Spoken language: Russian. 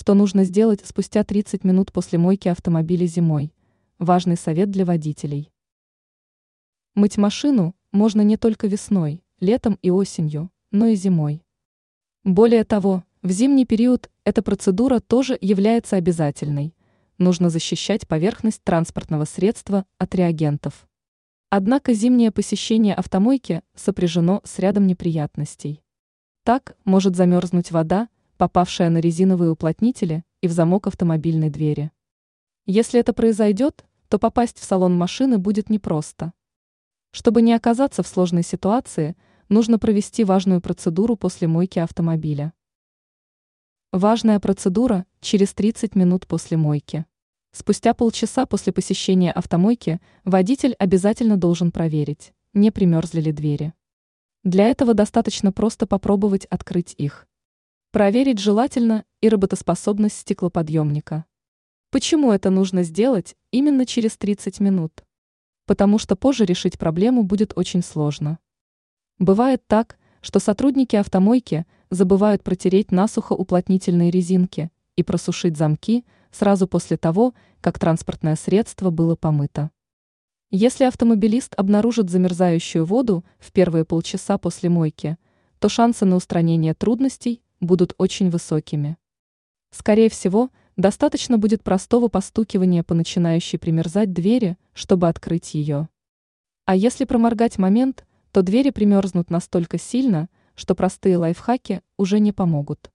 что нужно сделать спустя 30 минут после мойки автомобиля зимой. Важный совет для водителей. Мыть машину можно не только весной, летом и осенью, но и зимой. Более того, в зимний период эта процедура тоже является обязательной. Нужно защищать поверхность транспортного средства от реагентов. Однако зимнее посещение автомойки сопряжено с рядом неприятностей. Так может замерзнуть вода, попавшая на резиновые уплотнители и в замок автомобильной двери. Если это произойдет, то попасть в салон машины будет непросто. Чтобы не оказаться в сложной ситуации, нужно провести важную процедуру после мойки автомобиля. Важная процедура через 30 минут после мойки. Спустя полчаса после посещения автомойки водитель обязательно должен проверить, не примерзли ли двери. Для этого достаточно просто попробовать открыть их. Проверить желательно и работоспособность стеклоподъемника. Почему это нужно сделать именно через 30 минут? Потому что позже решить проблему будет очень сложно. Бывает так, что сотрудники автомойки забывают протереть насухо уплотнительные резинки и просушить замки сразу после того, как транспортное средство было помыто. Если автомобилист обнаружит замерзающую воду в первые полчаса после мойки, то шансы на устранение трудностей будут очень высокими. Скорее всего, достаточно будет простого постукивания по начинающей примерзать двери, чтобы открыть ее. А если проморгать момент, то двери примерзнут настолько сильно, что простые лайфхаки уже не помогут.